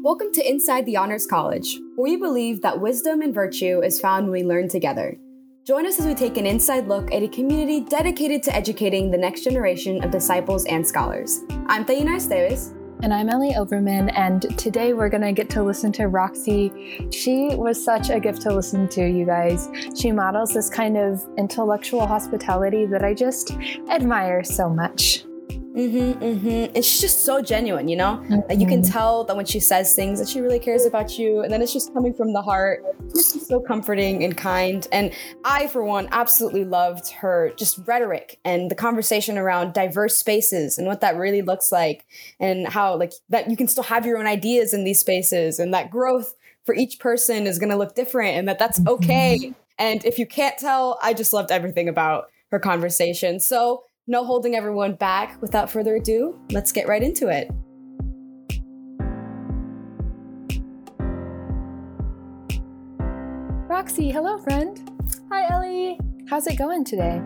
Welcome to Inside the Honors College, where we believe that wisdom and virtue is found when we learn together. Join us as we take an inside look at a community dedicated to educating the next generation of disciples and scholars. I'm Tayina Esteves. And I'm Ellie Overman, and today we're going to get to listen to Roxy. She was such a gift to listen to, you guys. She models this kind of intellectual hospitality that I just admire so much. Mm-hmm, mm-hmm. And she's just so genuine, you know? Mm-hmm. you can mm-hmm. tell that when she says things that she really cares about you, and then it's just coming from the heart. It's just so comforting and kind. And I, for one, absolutely loved her just rhetoric and the conversation around diverse spaces and what that really looks like, and how like that you can still have your own ideas in these spaces, and that growth for each person is going to look different, and that that's okay. Mm-hmm. And if you can't tell, I just loved everything about her conversation. So no holding everyone back. Without further ado, let's get right into it. Roxy, hello, friend. Hi, Ellie. How's it going today?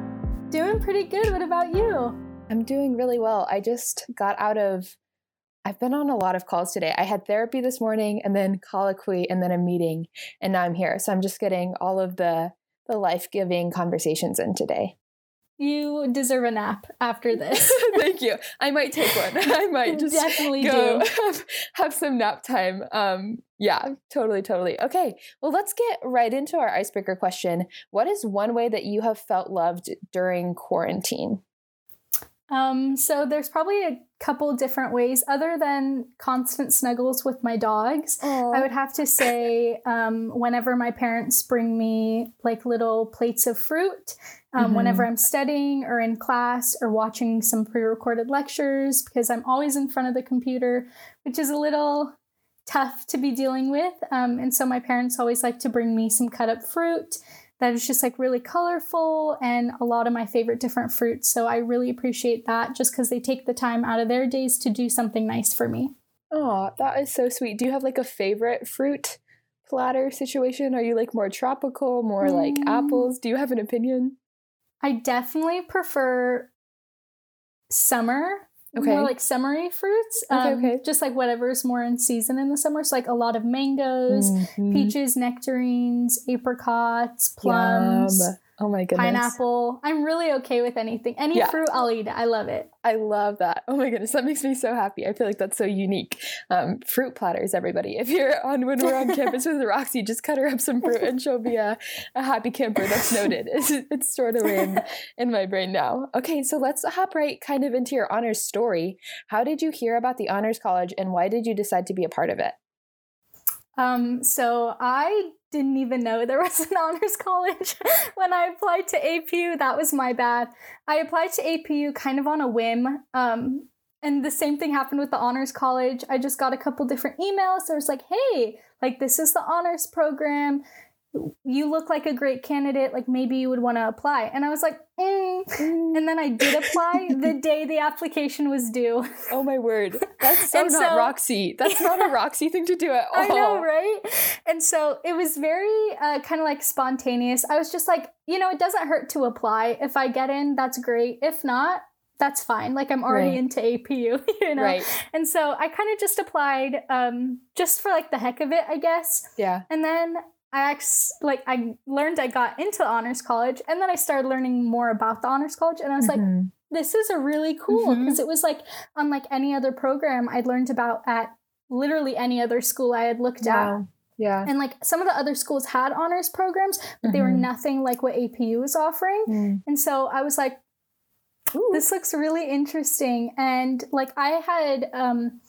Doing pretty good. What about you? I'm doing really well. I just got out of, I've been on a lot of calls today. I had therapy this morning and then colloquy and then a meeting, and now I'm here. So I'm just getting all of the, the life giving conversations in today. You deserve a nap after this. Thank you. I might take one. I might just definitely go do. Have, have some nap time. Um, yeah, totally, totally. Okay, well, let's get right into our icebreaker question. What is one way that you have felt loved during quarantine? Um, so there's probably a couple different ways other than constant snuggles with my dogs. Aww. I would have to say um, whenever my parents bring me like little plates of fruit, um, mm-hmm. whenever I'm studying or in class or watching some pre-recorded lectures, because I'm always in front of the computer, which is a little tough to be dealing with. Um, and so my parents always like to bring me some cut up fruit that is just like really colorful and a lot of my favorite different fruits. So I really appreciate that just because they take the time out of their days to do something nice for me. Oh, that is so sweet. Do you have like a favorite fruit platter situation? Are you like more tropical, more mm. like apples? Do you have an opinion? I definitely prefer summer okay. more like summery fruits. Okay, um, okay. Just like whatever's more in season in the summer. So like a lot of mangoes, mm-hmm. peaches, nectarines, apricots, plums. Yum. Oh my goodness. Pineapple. I'm really okay with anything. Any yeah. fruit, I'll eat it. I love it. I love that. Oh my goodness. That makes me so happy. I feel like that's so unique. Um, fruit platters, everybody. If you're on when we're on campus with Roxy, just cut her up some fruit and she'll be a, a happy camper. That's noted. It's, it's stored away in, in my brain now. Okay, so let's hop right kind of into your honors story. How did you hear about the Honors College and why did you decide to be a part of it? Um, so I didn't even know there was an honors college when I applied to APU. That was my bad. I applied to APU kind of on a whim. Um, and the same thing happened with the honors college. I just got a couple different emails. There was like, hey, like this is the honors program you look like a great candidate like maybe you would want to apply and i was like mm. mm. and then i did apply the day the application was due oh my word that's so not so, roxy that's not a roxy thing to do at all i know right and so it was very uh, kind of like spontaneous i was just like you know it doesn't hurt to apply if i get in that's great if not that's fine. Like I'm already right. into APU, you know? Right. And so I kind of just applied um, just for like the heck of it, I guess. Yeah. And then I actually like I learned I got into honors college and then I started learning more about the honors college and I was mm-hmm. like this is a really cool because mm-hmm. it was like unlike any other program I'd learned about at literally any other school I had looked wow. at. Yeah. And like some of the other schools had honors programs, but mm-hmm. they were mm-hmm. nothing like what APU was offering. Mm. And so I was like, Ooh. this looks really interesting. And like I had um,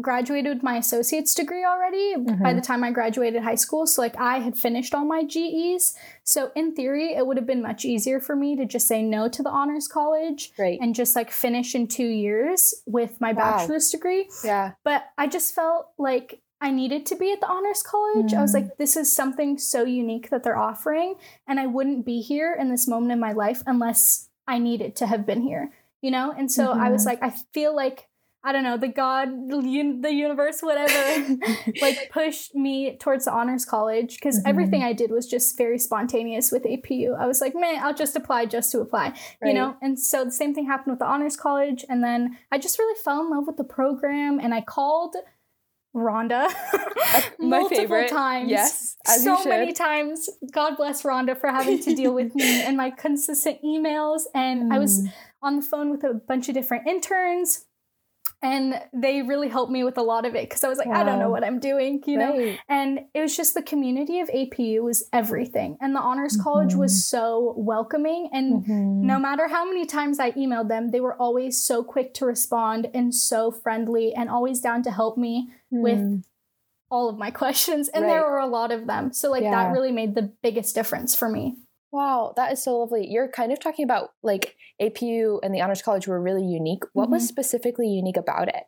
graduated with my associate's degree already mm-hmm. by the time I graduated high school. So like I had finished all my GEs. So in theory, it would have been much easier for me to just say no to the honors college right. and just like finish in two years with my wow. bachelor's degree. Yeah. But I just felt like I needed to be at the honors college. Mm. I was mm. like, this is something so unique that they're offering. And I wouldn't be here in this moment in my life unless I needed to have been here, you know? And so mm-hmm. I was mm-hmm. like, I feel like, I don't know, the God, the universe, whatever, like pushed me towards the honors college because mm-hmm. everything I did was just very spontaneous with APU. I was like, man, I'll just apply just to apply, right. you know? And so the same thing happened with the honors college. And then I just really fell in love with the program and I called Rhonda My multiple favorite. times. Yes, so many times. God bless Rhonda for having to deal with me and my consistent emails. And I was Mm. on the phone with a bunch of different interns, and they really helped me with a lot of it because I was like, I don't know what I'm doing, you know. And it was just the community of APU was everything, and the Honors College was so welcoming and. Mhm. No matter how many times I emailed them, they were always so quick to respond and so friendly and always down to help me with Mm. all of my questions. And there were a lot of them. So, like, Yeah. that really made the biggest difference for me. Wow, that is so lovely. You're kind of talking about like APU and the Honors College were really unique. What was Mhm. specifically unique about it?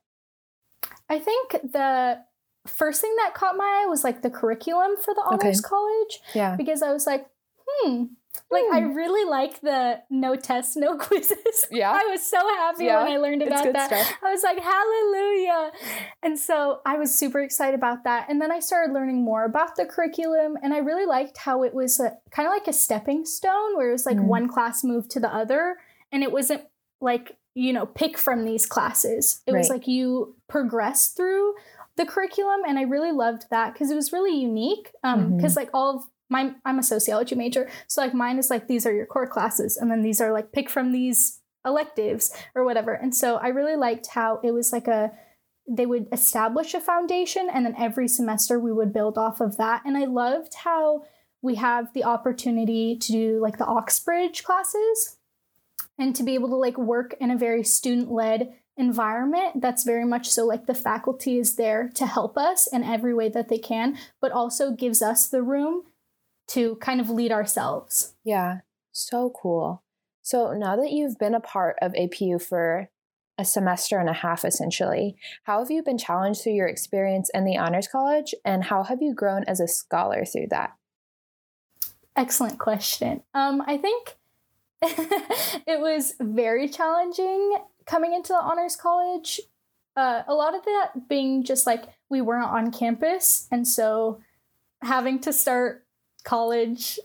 I think the first thing that caught my eye was like the curriculum for the Okay. Honors College Yeah. because I was like, hmm. Like I Hmm. really like the no tests, no quizzes. Yeah. I was so happy Yeah, when I learned about that. stuff. I was like, hallelujah. And so I was super excited about that. And then I started learning more about the curriculum. And I really liked how it was a, kind of like a stepping stone where it was like Mm. one class moved to the other. And it wasn't like, you know, pick from these classes. It was like you progress through the curriculum. And I really loved that because it was really unique. Um, Because like all of my, I'm a sociology major. So like mine is like, these are your core classes. And then these are like pick from these electives or whatever. And so I really liked how it was like a they would establish a foundation and then every semester we would build off of that. And I loved how we have the opportunity to do like the Oxbridge classes and to be able to like work in a very student-led environment that's very much so like the faculty is there to help us in every way that they can, but also gives us the room to kind of lead ourselves. Yeah. So cool. So now that you've been a part of APU for a semester and a half essentially, how have you been challenged through your experience in the Honors College and how have you grown as a scholar through that? Excellent question. Um, I think it was very challenging coming into the honors college. Uh, a lot of that being just like we weren't on campus, and so having to start college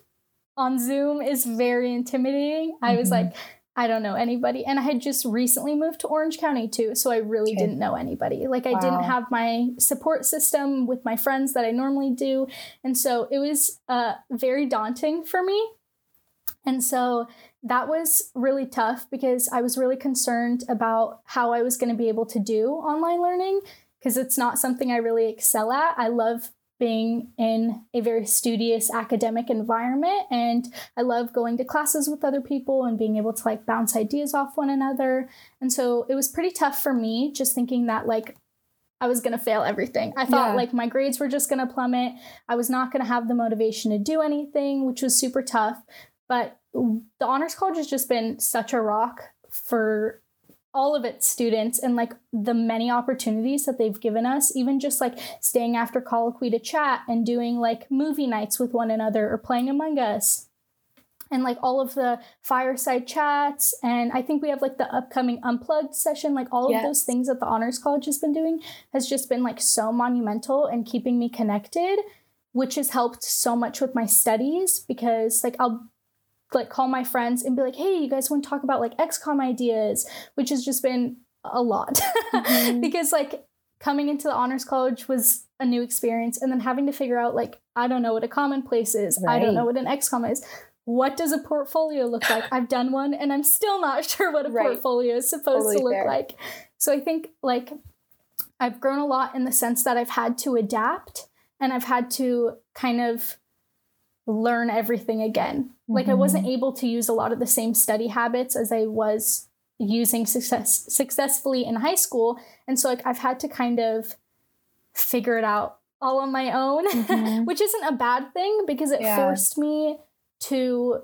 on Zoom is very intimidating. I was Mhm. like, I don't know anybody, and I had just recently moved to Orange County too, so I really Okay. didn't know anybody. Like I Wow. didn't have my support system with my friends that I normally do, and so it was uh, very daunting for me. And so that was really tough because I was really concerned about how I was going to be able to do online learning because it's not something I really excel at. I love being in a very studious academic environment and I love going to classes with other people and being able to like bounce ideas off one another. And so it was pretty tough for me just thinking that like I was going to fail everything. I thought Yeah. like my grades were just going to plummet. I was not going to have the motivation to do anything, which was super tough. But the Honors College has just been such a rock for all of its students and like the many opportunities that they've given us, even just like staying after colloquy to chat and doing like movie nights with one another or playing Among Us. And like all of the fireside chats. And I think we have like the upcoming unplugged session, like all of those things that the Honors College has been doing has just been like so monumental and keeping me connected, which has helped so much with my studies because like I'll like call my friends and be like, hey, you guys want to talk about like XCOM ideas, which has just been a lot. Mhm. because like coming into the honors college was a new experience and then having to figure out like I don't know what a commonplace is. I don't know what an XCOM is. What does a portfolio look like? I've done one and I'm still not sure what a Right. portfolio is supposed Totally to look fair. like. So I think like I've grown a lot in the sense that I've had to adapt and I've had to kind of learn everything again. Like I wasn't able to use a lot of the same study habits as I was using success successfully in high school. And so like I've had to kind of figure it out all on my own, Mhm. which isn't a bad thing because it Yeah. forced me to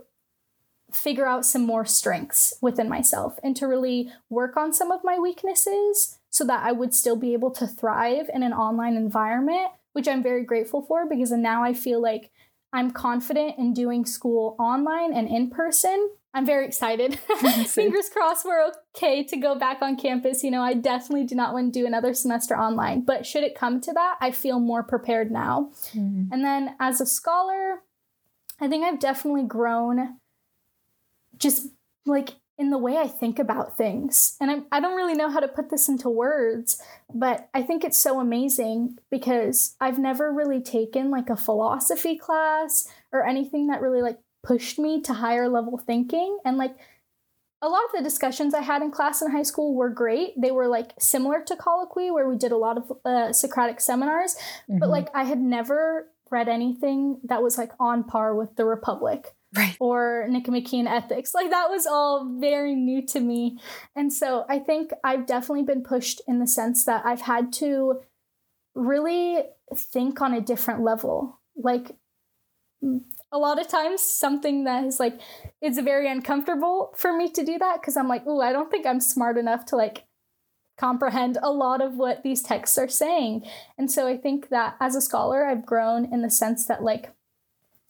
figure out some more strengths within myself and to really work on some of my weaknesses so that I would still be able to thrive in an online environment, which I'm very grateful for because now I feel like I'm confident in doing school online and in person. I'm very excited. Fingers crossed we're okay to go back on campus. You know, I definitely do not want to do another semester online, but should it come to that, I feel more prepared now. Mhm. And then as a scholar, I think I've definitely grown just like in the way I think about things. And I, I don't really know how to put this into words, but I think it's so amazing because I've never really taken like a philosophy class or anything that really like pushed me to higher level thinking. And like a lot of the discussions I had in class in high school were great. They were like similar to colloquy, where we did a lot of uh, Socratic seminars, mm-hmm. but like I had never read anything that was like on par with the Republic. Right. Or Nicomachean Ethics. Like that was all very new to me. And so I think I've definitely been pushed in the sense that I've had to really think on a different level. Like a lot of times something that is like it's very uncomfortable for me to do that because I'm like, oh, I don't think I'm smart enough to like comprehend a lot of what these texts are saying. And so I think that as a scholar, I've grown in the sense that like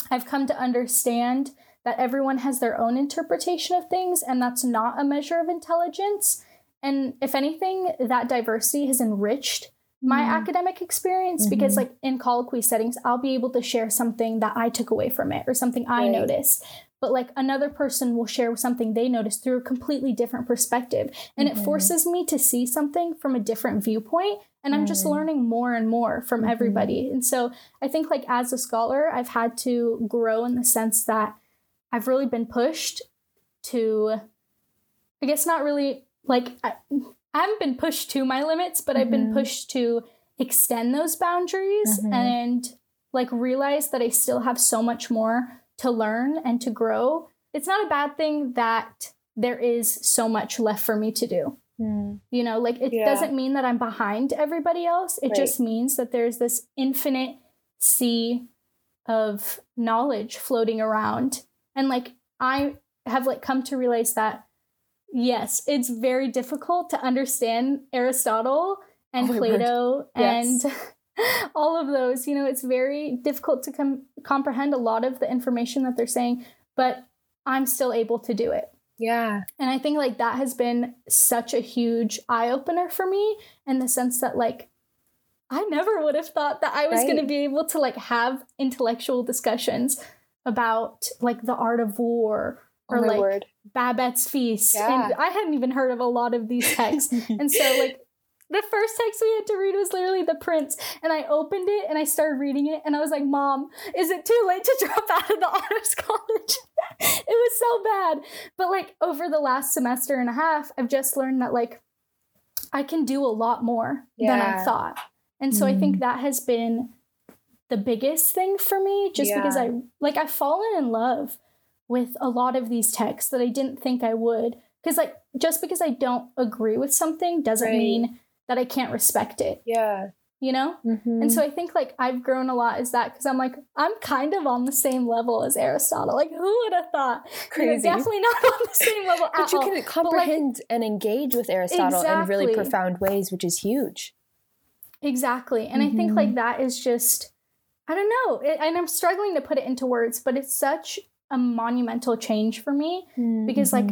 I've come to understand that everyone has their own interpretation of things and that's not a measure of intelligence. And if anything, that diversity has enriched my mm. academic experience mm-hmm. because like in colloquy settings i'll be able to share something that i took away from it or something i noticed but like another person will share something they noticed through a completely different perspective and mm-hmm. it forces me to see something from a different viewpoint and i'm just mm. learning more and more from mm-hmm. everybody and so i think like as a scholar i've had to grow in the sense that i've really been pushed to i guess not really like I, I haven't been pushed to my limits, but. I've been mm-hmm. pushed to extend those boundaries mm-hmm. and like realize that I still have so much more to learn and to grow. It's not a bad thing that there is so much left for me to do. Mm. You know, like it yeah. doesn't mean that I'm behind everybody else. It right. just means that there's this infinite sea of knowledge floating around. And like I have like come to realize that yes, it's very difficult to understand Aristotle and oh Plato and all of those. You know, it's very difficult to com- comprehend a lot of the information that they're saying, but I'm still able to do it. Yeah. And I think like that has been such a huge eye opener for me in the sense that like I never would have thought that I was right. going to be able to like have intellectual discussions about like the art of war oh or oh like word. Babette's Feast. Yeah. And I hadn't even heard of a lot of these texts. and so like the first text we had to read was literally The Prince. And I opened it and I started reading it and I was like, Mom, is it too late to drop out of the honors college? it was so bad. But like over the last semester and a half, I've just learned that like I can do a lot more yeah. than I thought. And so mm. I think mm. that has been the biggest thing for me just yeah. because I like I've fallen in love with a lot of these texts that I didn't think I would. Because, like, just because I don't agree with something doesn't right. mean that I can't respect it. Yeah. You know? Mm-hmm. And so I think, like, I've grown a lot is that because I'm like, I'm kind of on the same level as Aristotle. Like, who would have thought? Crazy. You're definitely not on the same level But you can comprehend like, and engage with Aristotle exactly. in really profound ways, which is huge. Exactly. And mm-hmm. I think, like, mm-hmm. that is just, I don't know. It, and I'm struggling to put it into words, but it's such a monumental change for me mm-hmm. because like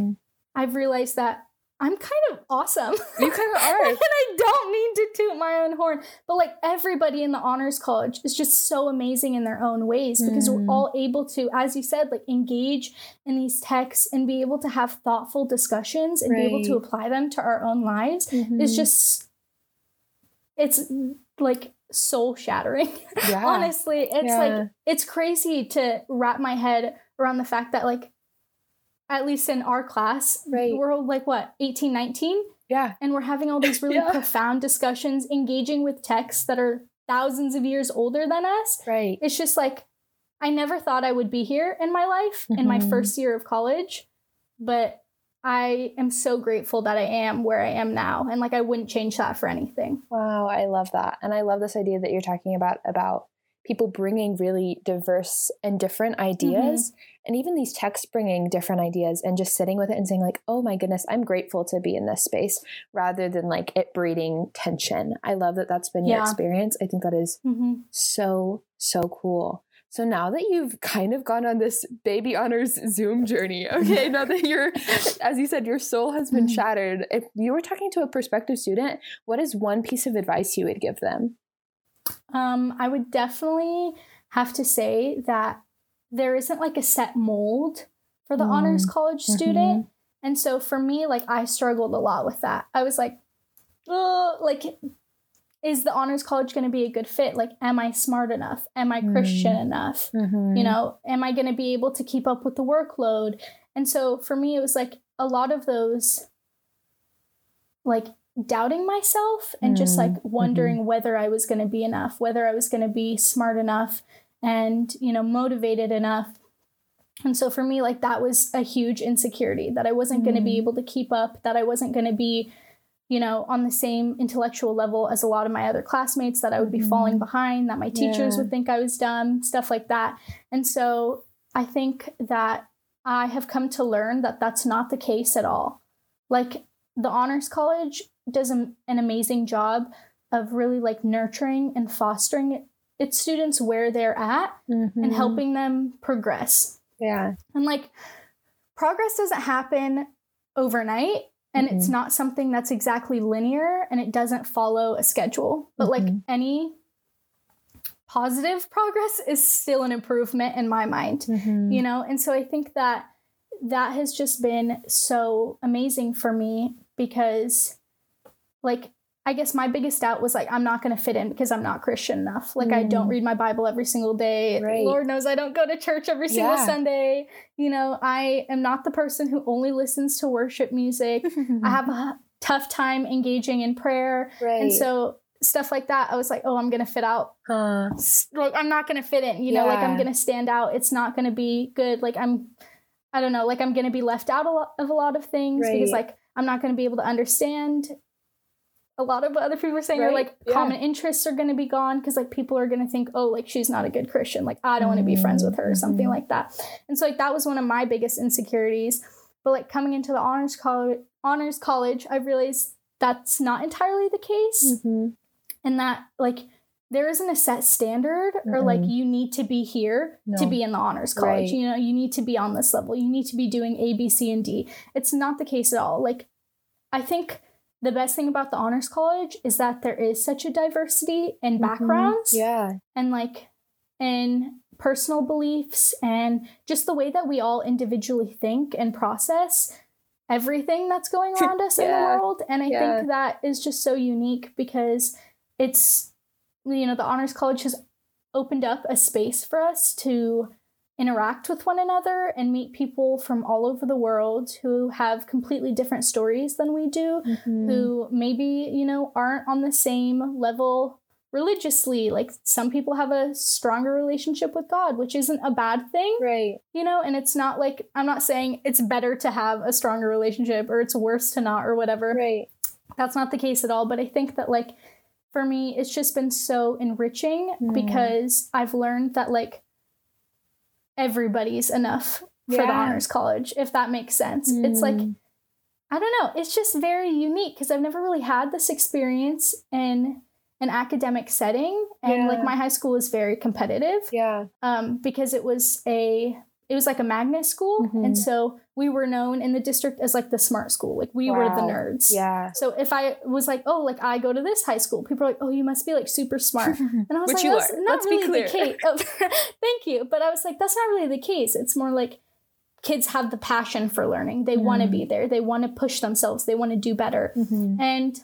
I've realized that I'm kind of awesome. You kind of are. and I don't mean to toot my own horn, but like everybody in the honors college is just so amazing in their own ways because mm. we're all able to, as you said, like engage in these texts and be able to have thoughtful discussions and right. be able to apply them to our own lives. Mm-hmm. It's just, it's like soul shattering. Yeah. Honestly, it's yeah. like, it's crazy to wrap my head around the fact that like at least in our class right. we're like what 18 19 yeah and we're having all these really yeah. profound discussions engaging with texts that are thousands of years older than us right it's just like i never thought i would be here in my life mm-hmm. in my mm-hmm. first year of college but I am so grateful that I am where I am now. And like, I wouldn't change that for anything. Wow. I love that. And I love this idea that you're talking about, about people bringing really diverse and different ideas mm-hmm. and even these texts bringing different ideas and just sitting with it and saying like oh my goodness i'm grateful to be in this space rather than like it breeding tension i love that that's been yeah. your experience i think that is mm-hmm. so so cool so now that you've kind of gone on this baby honors Zoom journey, okay, now that you're, as you said, your soul has been mm-hmm. shattered, if you were talking to a prospective student, what is one piece of advice you would give them? Um, I would definitely have to say that there isn't like a set mold for the mm. honors college mm-hmm. student. And so for me, like I struggled a lot with that. I was like, oh, like, is the honors college going to be a good fit? Like, am I smart enough? Am I Christian Mm. enough? Mhm. You know, am I going to be able to keep up with the workload? And so for me, it was like a lot of those, like doubting myself and just like Mm, wondering whether I was going to be enough, whether I was going to be smart enough and, you know, motivated enough. And so for me, like that was a huge insecurity that I wasn't going to be Mm. able to keep up, that I wasn't going to be, you know, on the same intellectual level as a lot of my other classmates, that I would be Mhm. falling behind, that my teachers Yeah. would think I was dumb, stuff like that. And so I think that I have come to learn that that's not the case at all. Like the Honors College does an an amazing job of really like nurturing and fostering its students where they're at and Mhm. helping them progress. Yeah. And like progress doesn't happen overnight and it's Mhm. not something that's exactly linear and it doesn't follow a schedule. But like Mhm. any positive progress is still an improvement in my mind Mhm. you know and so i think that that has just been so amazing for me because like i guess my biggest doubt was like i'm not going to fit in because i'm not christian enough like i don't Mm. read my bible every single day Right. lord knows i don't go to church every single Yeah. sunday you know i am not the person who only listens to worship music i have a tough time engaging in prayer right. and so stuff like that i was like oh i'm going to fit out huh. like I'm not gonna fit in, you know, like I'm gonna stand out. It's not gonna be good. Like I'm, I don't know, like I'm gonna be left out a lot of a lot of things because like I'm not gonna be able to understand a lot of what other people were saying. Right. like Yeah. common interests are gonna be gone because like people are gonna think, oh, like she's not a good Christian. Like I don't want to be friends with her or something Mhm. like that. And so like that was one of my biggest insecurities. But like coming into the honors college, honors college, I realized that's not entirely the case Mhm. and that like there isn't a set standard or like you need to be here to be in the honors college Right. you know you need to be on this level you need to be doing a b c and d it's not the case at all like i think the best thing about the honors college is that there is such a diversity in Mhm. backgrounds Yeah. and like in personal beliefs and just the way that we all individually think and process everything that's going around us in the world and i Yeah. think that is just so unique because it's you know the honors college has opened up a space for us to interact with one another and meet people from all over the world who have completely different stories than we do Mhm. who maybe you know aren't on the same level religiously like some people have a stronger relationship with god which isn't a bad thing Right. you know and it's not like i'm not saying it's better to have a stronger relationship or it's worse to not or whatever Right. that's not the case at all but i think that like for me it's just been so enriching Mm. because i've learned that like everybody's enough for the honors college if that makes sense it's like Mm. I don't know. It's just very unique because I've never really had this experience in an academic setting, and like my high school was very competitive Yeah. um, because it was a it was like a magnet school, Mhm. and so we were known in the district as like the smart school. Like we were the nerds. Yeah. So if I was like, oh, like I go to this high school, people are like, oh, you must be like super smart. And I was Which like, you that's are. not Let's be really the clear. case. Oh, thank you. But I was like, that's not really the case. It's more like kids have the passion for learning. They want to Mm. be there. They want to push themselves. They want to do better. Mhm. And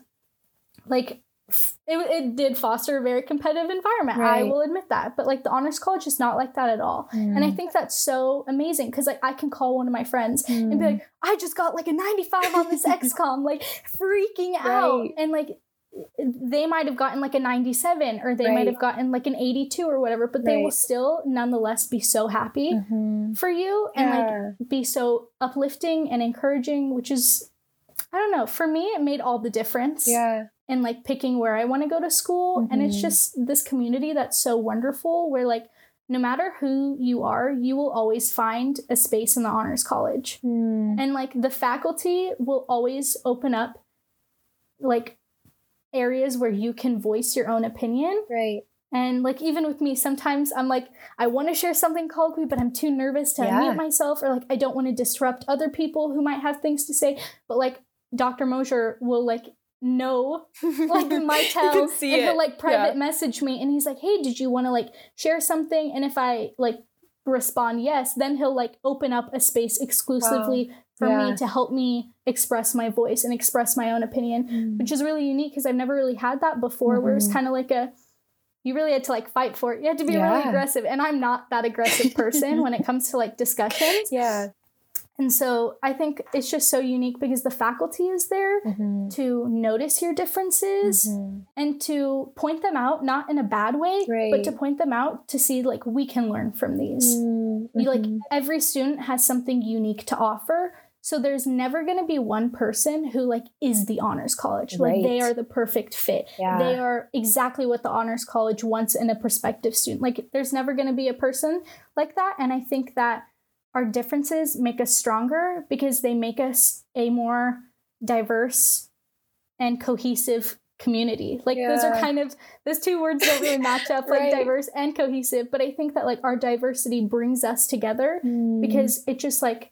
like f- it, it did foster a very competitive environment. I will admit that. But like the honors college is not like that at all. And I Mm. think that's so amazing because like I can call one of my friends and be Mm. like, I just got like a 95 on this XCOM, like freaking out. And like they might have gotten like a 97 or they might have gotten like an 82 or whatever, but they will still nonetheless be so happy Mhm. for you and like be so uplifting and encouraging, which is, I don't know, for me, it made all the difference Yeah. In like picking where I want to go to school. And it's Mhm. just this community that's so wonderful where like no matter who you are, you will always find a space in the honors college. Mm. And like the faculty will always open up like areas where you can voice your own opinion. Right. And like even with me, sometimes I'm like, I want to share something colloquially, but I'm too nervous to Yeah. unmute myself, or like I don't want to disrupt other people who might have things to say. But like Dr. Mosher will like know like my tell can and see he'll like private Yeah. message me and he's like, Hey, did you want to like share something? And if I like respond yes, then he'll like open up a space exclusively for Yeah. me to help me express my voice and express my own opinion, which is really unique because I've never really had that before. Where it's Mhm. kind of like a you really had to like fight for it. You had to be really aggressive, and I'm not that aggressive person when it comes to like discussions. Yeah. And so I think it's just so unique because the faculty is there Mhm. to notice your differences Mhm. and to point them out, not in a bad way, but to point them out to see like we can learn from these. Mm, You like mhm. every student has something unique to offer. So there's never going to be one person who like is the honors college. Like they are the perfect fit. Yeah. They are exactly what the honors college wants in a prospective student. Like there's never going to be a person like that and I think that our differences make us stronger because they make us a more diverse and cohesive community. Like those are kind of those two words don't really match up like Right. diverse and cohesive, but I think that like our diversity brings us together Mm. because it just like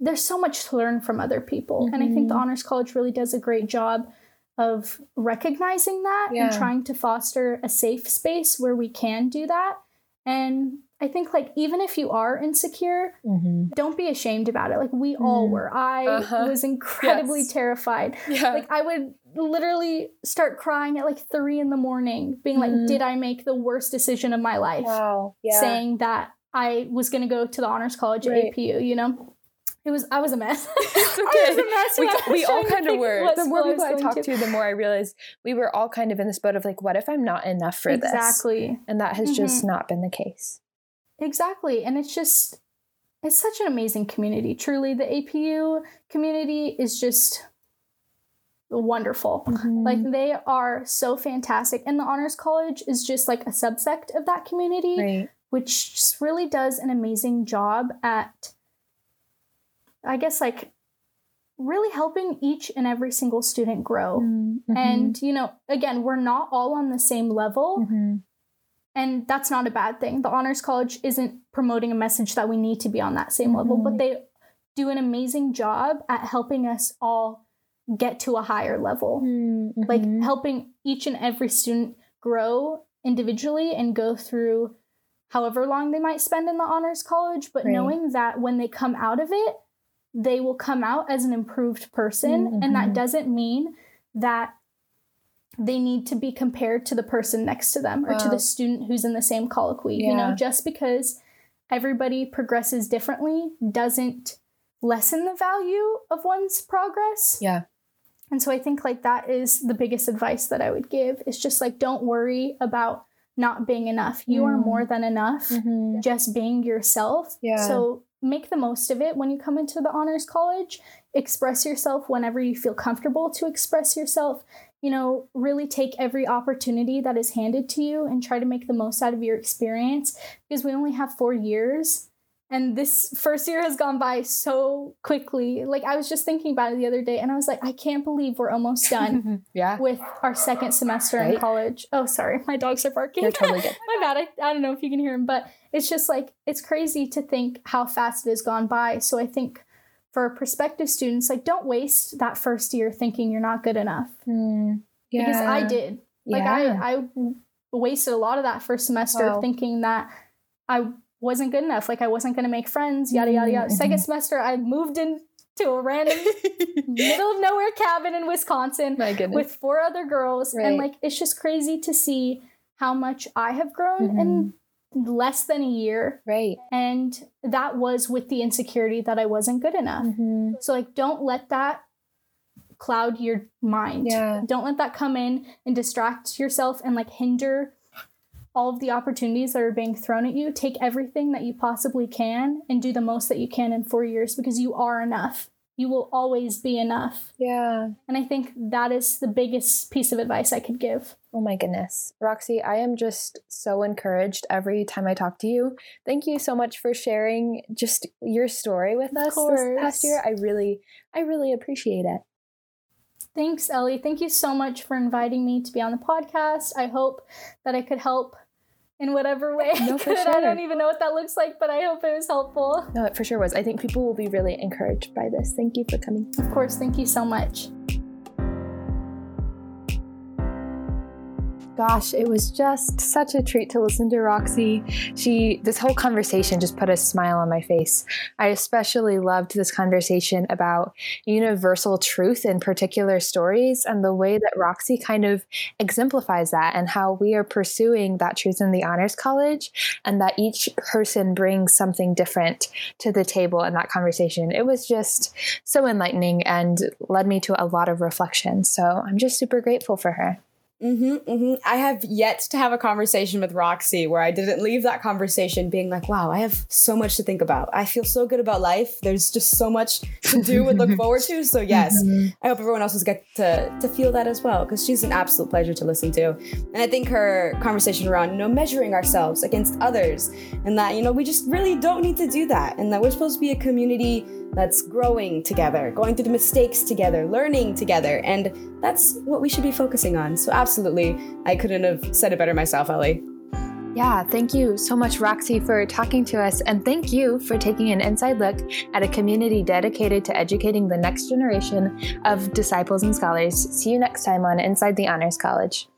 there's so much to learn from other people and i think the Mhm. honors college really does a great job of recognizing that Yeah. and trying to foster a safe space where we can do that and i think like even if you are insecure Mhm. don't be ashamed about it like we all Mm. were i Uh-huh. was incredibly Yes. terrified Yeah. like i would literally start crying at like three in the morning being like Mhm. did i make the worst decision of my life wow. Yeah. saying that I was going to go to the honors college Right. at APU, you know? It was I was a mess. It's I okay. was a mess. we, when I was we all kind of were. The more people I talked to, the more I realized we were all kind of in this boat of like, what if I'm not enough for this? Exactly. And that has just Mm-hmm. not been the case. Exactly. And it's just it's such an amazing community. Truly the APU community is just wonderful. Like they are so fantastic and the honors college is just like a subsect of that community. right. which just really does an amazing job at i guess like really helping each and every single student grow Mhm. and you know again we're not all on the same level Mhm. And that's not a bad thing the honors college isn't promoting a message that we need to be on that same level but Mhm. they do an amazing job at helping us all get to a higher level Mhm. like helping each and every student grow individually and go through however long they might spend in the honors college but Right. knowing that when they come out of it they will come out as an improved person and that Mhm. doesn't mean that they need to be compared to the person next to them or to the student who's in the same colloquy you know just because everybody progresses differently doesn't lessen the value of one's progress Yeah. and so I think like that is the biggest advice that I would give. It's just like don't worry about not being enough. You are Mm. more than enough Mhm. just being yourself. Yeah. So make the most of it when you come into the honors college. Express yourself whenever you feel comfortable to express yourself. You know, really take every opportunity that is handed to you and try to make the most out of your experience because we only have 4 years and this first year has gone by so quickly. Like I was just thinking about it the other day and I was like I can't believe we're almost done yeah. with our second semester in college. Oh, sorry, my dogs are barking. You're totally good. my bad. I, I don't know if you can hear them, but it's just like it's crazy to think how fast it has gone by. So I think for prospective students, like don't waste that first year thinking you're not good enough Mm. Yeah. because I did. Like Yeah. I, I wasted a lot of that first semester Wow. thinking that I wasn't good enough. Like I wasn't going to make friends. Yada yada yada. Mhm. Second semester, I moved in to a random middle of nowhere cabin in Wisconsin with four other girls Right. and like it's just crazy to see how much i have grown in less than a year right. and that was with the insecurity that i wasn't good enough Mhm. so like don't let that cloud your mind Yeah. don't let that come in and distract yourself and like hinder all of the opportunities that are being thrown at you take everything that you possibly can and do the most that you can in four years because you are enough you will always be enough Yeah. and I think that is the biggest piece of advice I could give. Oh my goodness. Roxy, I am just so encouraged every time I talk to you. Thank you so much for sharing just your story with us this past year. I really, I really appreciate it. Thanks, Ellie. Thank you so much for inviting me to be on the podcast. I hope that I could help in whatever way. I No, for could. I don't even know what that looks like, but I hope it was helpful. No, it for sure was. I think people will be really encouraged by this. Thank you for coming. Of course, thank you so much. Gosh, it was just such a treat to listen to Roxy. She, this whole conversation just put a smile on my face. I especially loved this conversation about universal truth in particular stories and the way that Roxy kind of exemplifies that and how we are pursuing that truth in the Honors College and that each person brings something different to the table in that conversation. It was just so enlightening and led me to a lot of reflection. So I'm just super grateful for her. Mm-hmm, mm-hmm. I have yet to have a conversation with Roxy where I didn't leave that conversation being like, wow, I have so much to think about. I feel so good about life. There's just so much to do and look forward to. So, yes, mm-hmm. I hope everyone else has got to, to feel that as well because she's an absolute pleasure to listen to. And I think her conversation around, you know, measuring ourselves against others and that, you know, we just really don't need to do that and that we're supposed to be a community that's growing together, going through the mistakes together, learning together. And that's what we should be focusing on. So, absolutely, I couldn't have said it better myself, Ellie. Yeah, thank you so much, Roxy, for talking to us. And thank you for taking an inside look at a community dedicated to educating the next generation of disciples and scholars. See you next time on Inside the Honors College.